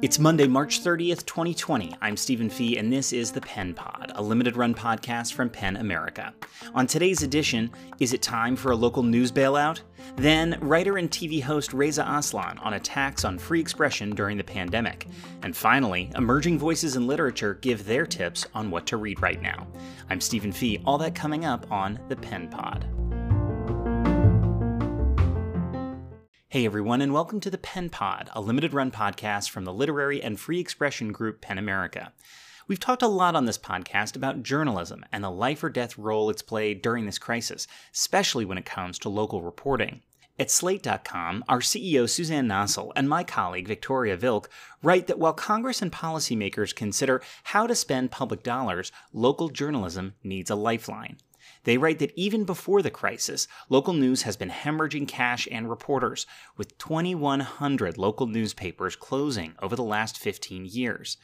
It's Monday, March 30th, 2020. I'm Stephen Fee, and this is the Pen Pod, a limited run podcast from PEN America. On today's edition, is it time for a local news bailout? Then, writer and TV host Reza Aslan on attacks on free expression during the pandemic. And finally, emerging voices in literature give their tips on what to read right now. I'm Stephen Fee, all that coming up on the Pen Pod. Hey everyone, and welcome to the Pen Pod, a limited run podcast from the literary and free expression group PEN America. We've talked a lot on this podcast about journalism and the life or death role it's played during this crisis, especially when it comes to local reporting. At Slate.com, our CEO Suzanne Nossel and my colleague Viktorya Vilk write that while Congress and policymakers consider how to spend public dollars, local journalism needs a lifeline. They write that even before the crisis, local news has been hemorrhaging cash and reporters, with 2,100 local newspapers closing over the last 15 years.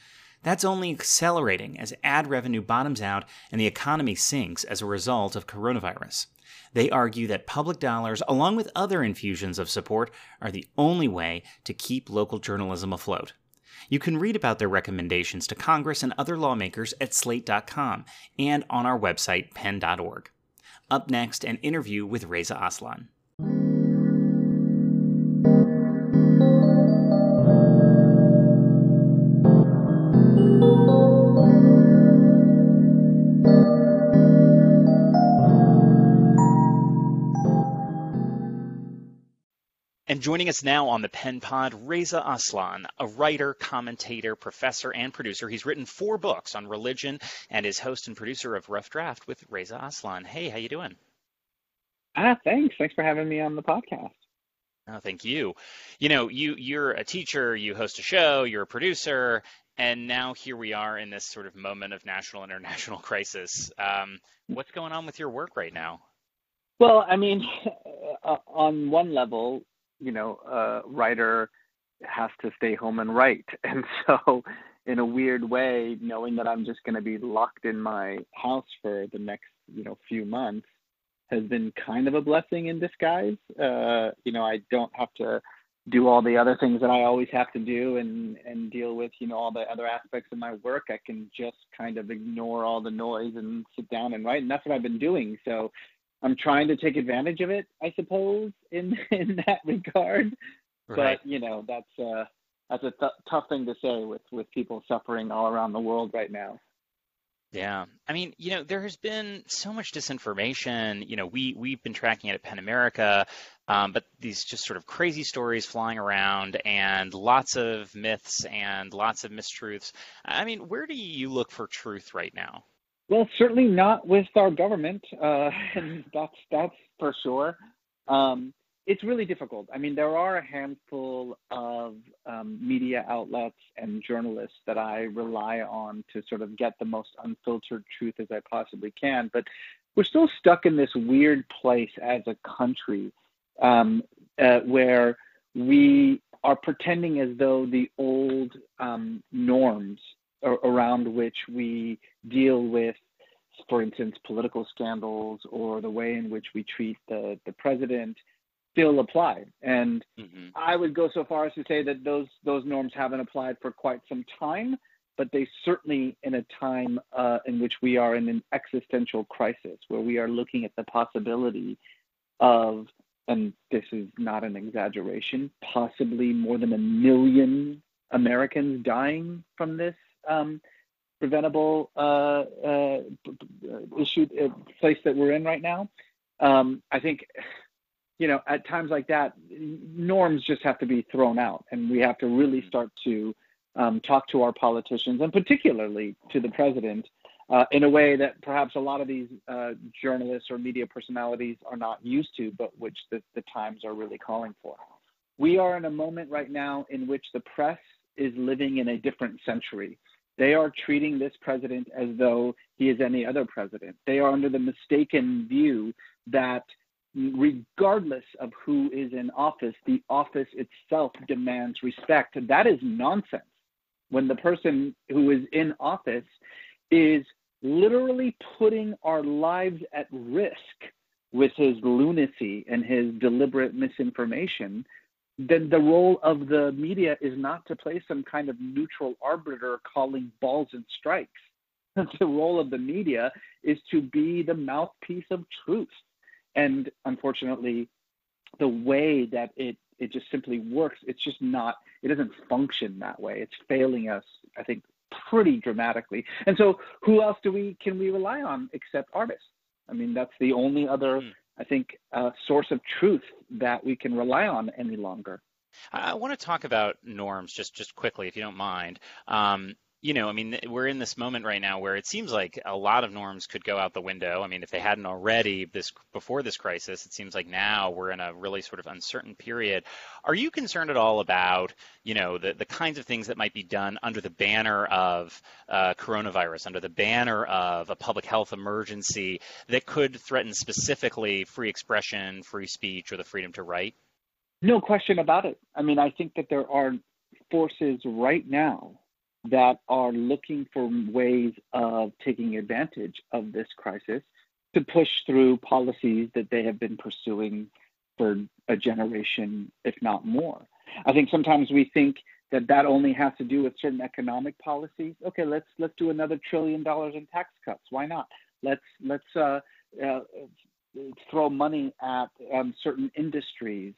That's only accelerating as ad revenue bottoms out and the economy sinks as a result of coronavirus. They argue that public dollars, along with other infusions of support, are the only way to keep local journalism afloat. You can read about their recommendations to Congress and other lawmakers at slate.com and on our website, pen.org. Up next, an interview with Reza Aslan. Joining us now on the Pen Pod, Reza Aslan, a writer, commentator, professor, and producer. He's written four books on religion and is host and producer of Rough Draft with Reza Aslan. Hey, how you doing? Ah, thanks. Thanks for having me on the podcast. Oh, thank you. You know, you you're a teacher, you host a show, you're a producer, and now here we are in this sort of moment of national international crisis. Um, what's going on with your work right now? Well, I mean, uh, on one level, you know, a writer has to stay home and write. And so, in a weird way, knowing that I'm just going to be locked in my house for the next, you know, few months has been kind of a blessing in disguise. Uh, you know, I don't have to do all the other things that I always have to do and and deal with, you know, all the other aspects of my work. I can just kind of ignore all the noise and sit down and write, and that's what I've been doing. So I'm trying to take advantage of it, I suppose, in in that regard. Right. But you know, that's uh, that's a th- tough thing to say with with people suffering all around the world right now. Yeah, I mean, you know, there has been so much disinformation. You know, we we've been tracking it at PEN America, um, but these just sort of crazy stories flying around, and lots of myths and lots of mistruths. I mean, where do you look for truth right now? Well, certainly not with our government, uh, and that's that's for sure. Um, it's really difficult. I mean, there are a handful of um, media outlets and journalists that I rely on to sort of get the most unfiltered truth as I possibly can. But we're still stuck in this weird place as a country um, uh, where we are pretending as though the old um, norms around which we deal with, for instance, political scandals or the way in which we treat the, the president still apply. And mm-hmm. I would go so far as to say that those those norms haven't applied for quite some time, but they certainly in a time uh, in which we are in an existential crisis where we are looking at the possibility of and this is not an exaggeration, possibly more than a million Americans dying from this um, preventable uh, uh, issue uh, place that we're in right now. Um, I think, you know, at times like that, norms just have to be thrown out, and we have to really start to um, talk to our politicians, and particularly to the president, uh, in a way that perhaps a lot of these uh, journalists or media personalities are not used to, but which the, the times are really calling for. We are in a moment right now in which the press is living in a different century. They are treating this president as though he is any other president. They are under the mistaken view that regardless of who is in office, the office itself demands respect. That is nonsense. When the person who is in office is literally putting our lives at risk with his lunacy and his deliberate misinformation, then the role of the media is not to play some kind of neutral arbiter calling balls and strikes. the role of the media is to be the mouthpiece of truth. And unfortunately, the way that it it just simply works, it's just not, it doesn't function that way. It's failing us, I think, pretty dramatically. And so who else do we can we rely on except artists? I mean, that's the only other, mm. I think, a source of truth that we can rely on any longer. I want to talk about norms just just quickly, if you don't mind. Um, you know, I mean, we're in this moment right now where it seems like a lot of norms could go out the window. I mean, if they hadn't already this before this crisis, it seems like now we're in a really sort of uncertain period. Are you concerned at all about, you know, the, the kinds of things that might be done under the banner of uh, coronavirus, under the banner of a public health emergency that could threaten specifically free expression, free speech, or the freedom to write? No question about it. I mean, I think that there are forces right now that are looking for ways of taking advantage of this crisis to push through policies that they have been pursuing for a generation, if not more. I think sometimes we think that that only has to do with certain economic policies. Okay, let's let's do another trillion dollars in tax cuts. Why not? Let's let's uh, uh, throw money at um, certain industries.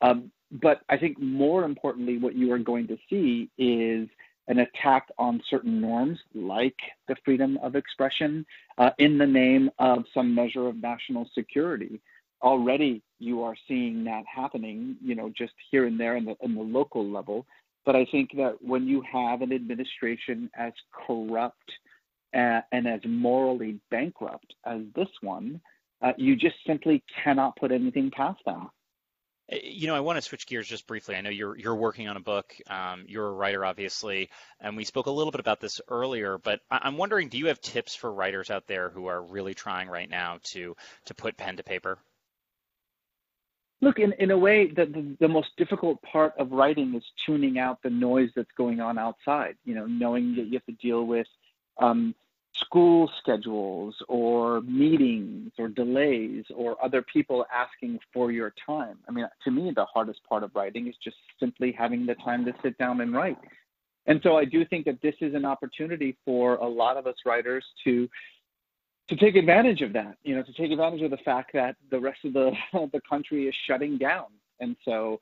Um, but I think more importantly, what you are going to see is an attack on certain norms like the freedom of expression uh, in the name of some measure of national security. Already you are seeing that happening, you know, just here and there in the, in the local level. But I think that when you have an administration as corrupt uh, and as morally bankrupt as this one, uh, you just simply cannot put anything past them. You know, I want to switch gears just briefly. I know you're you're working on a book. Um, you're a writer, obviously, and we spoke a little bit about this earlier. But I'm wondering, do you have tips for writers out there who are really trying right now to to put pen to paper? Look, in, in a way, the, the, the most difficult part of writing is tuning out the noise that's going on outside. You know, knowing that you have to deal with um, school schedules or meetings or delays or other people asking for your time. I mean, to me, the hardest part of writing is just simply having the time to sit down and write. And so I do think that this is an opportunity for a lot of us writers to to take advantage of that, you know, to take advantage of the fact that the rest of the the country is shutting down. And so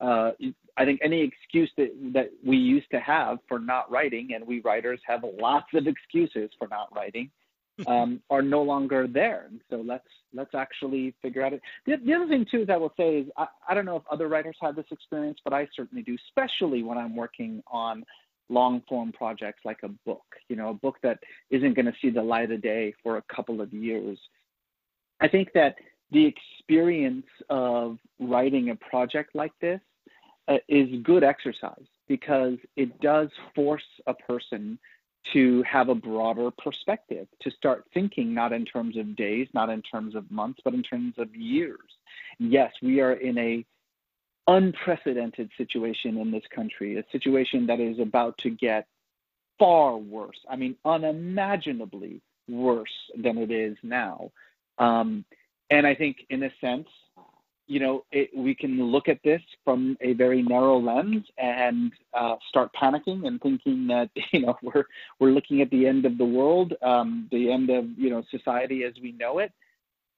uh, I think any excuse that, that we used to have for not writing, and we writers have lots of excuses for not writing, um, are no longer there. And so let's let's actually figure out it. The, the other thing too that I will say is I, I don't know if other writers have this experience, but I certainly do, especially when I'm working on long form projects like a book. You know, a book that isn't going to see the light of day for a couple of years. I think that the experience of writing a project like this uh, is good exercise because it does force a person to have a broader perspective, to start thinking not in terms of days, not in terms of months, but in terms of years. Yes, we are in a unprecedented situation in this country, a situation that is about to get far worse. I mean, unimaginably worse than it is now. Um, and I think, in a sense, you know, it, we can look at this from a very narrow lens and uh, start panicking and thinking that you know we're we're looking at the end of the world, um, the end of you know society as we know it.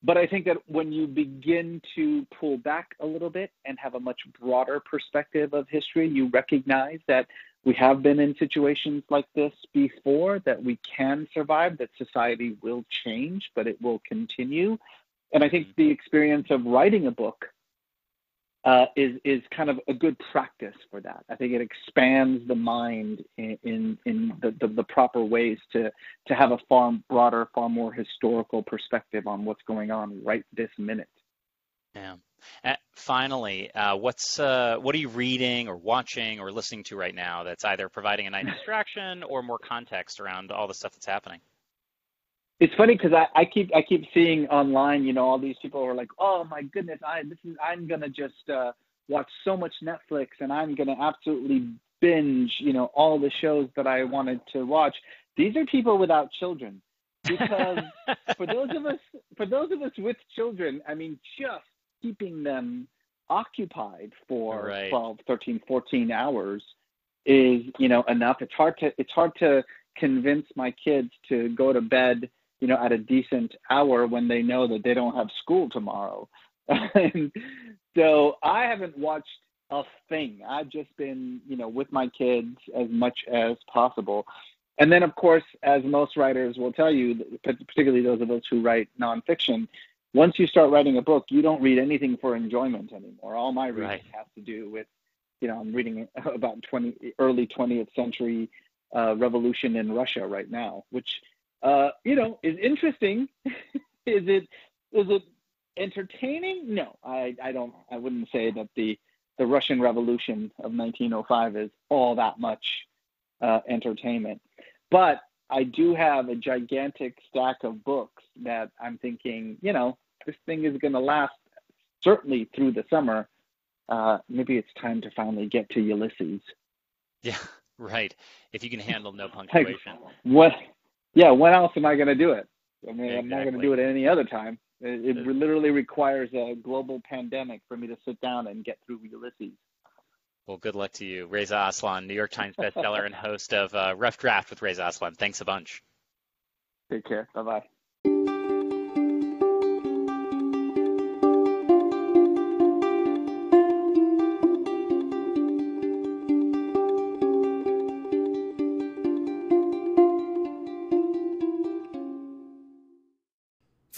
But I think that when you begin to pull back a little bit and have a much broader perspective of history, you recognize that we have been in situations like this before, that we can survive, that society will change, but it will continue. And I think the experience of writing a book uh, is is kind of a good practice for that. I think it expands the mind in in, in the, the, the, proper ways to to have a far broader, far more historical perspective on what's going on right this minute. Yeah. Uh, finally, uh, what's uh, what are you reading or watching or listening to right now that's either providing a nice distraction or more context around all the stuff that's happening? It's funny because I, I keep I keep seeing online, you know, all these people are like, oh my goodness, I this is I'm gonna just uh, watch so much Netflix and I'm gonna absolutely binge, you know, all the shows that I wanted to watch. These are people without children, because for those of us for those of us with children, I mean, just keeping them occupied for Right. 12, 13, 14 hours is, you know, enough. It's hard to it's hard to convince my kids to go to bed, you know, at a decent hour when they know that they don't have school tomorrow. and so I haven't watched a thing. I've just been, you know, with my kids as much as possible. And then, of course, as most writers will tell you, particularly those of us who write nonfiction, once you start writing a book, you don't read anything for enjoyment anymore. All my reading Right. has to do with, you know, I'm reading about 20 early 20th century uh, revolution in Russia right now, which, uh, you know, is interesting. is it is it entertaining? No, I, I don't. I wouldn't say that the the Russian Revolution of 1905 is all that much uh, entertainment. But I do have a gigantic stack of books that I'm thinking, you know, this thing is going to last certainly through the summer. Uh, maybe it's time to finally get to Ulysses. Yeah, right. If you can handle no Like, punctuation. what? Yeah, when else am I going to do it? I mean, I'm not going to do it any other time. It, it literally requires a global pandemic for me to sit down and get through Ulysses. Well, good luck to you. Reza Aslan, New York Times bestseller and host of uh, Rough Draft with Reza Aslan. Thanks a bunch. Take care. Bye bye.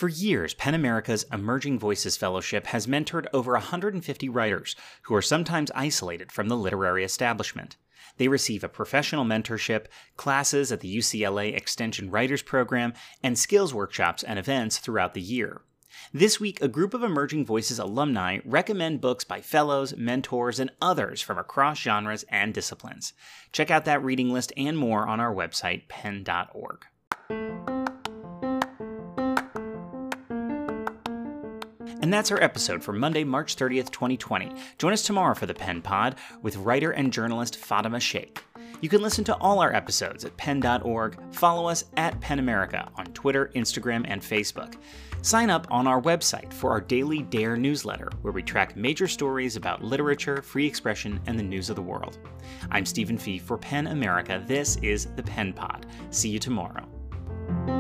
For years, PEN America's Emerging Voices Fellowship has mentored over 150 writers who are sometimes isolated from the literary establishment. They receive a professional mentorship, classes at the UCLA Extension Writers Program, and skills workshops and events throughout the year. This week, a group of Emerging Voices alumni recommend books by fellows, mentors, and others from across genres and disciplines. Check out that reading list and more on our website, pen.org. And that's our episode for Monday, March 30th, 2020. Join us tomorrow for the Pen Pod with writer and journalist Fatima Shaik. You can listen to all our episodes at pen.org. Follow us at Pen America on Twitter, Instagram, and Facebook. Sign up on our website for our daily Dare newsletter, where we track major stories about literature, free expression, and the news of the world. I'm Stephen Fee for Pen America. This is the Pen Pod. See you tomorrow.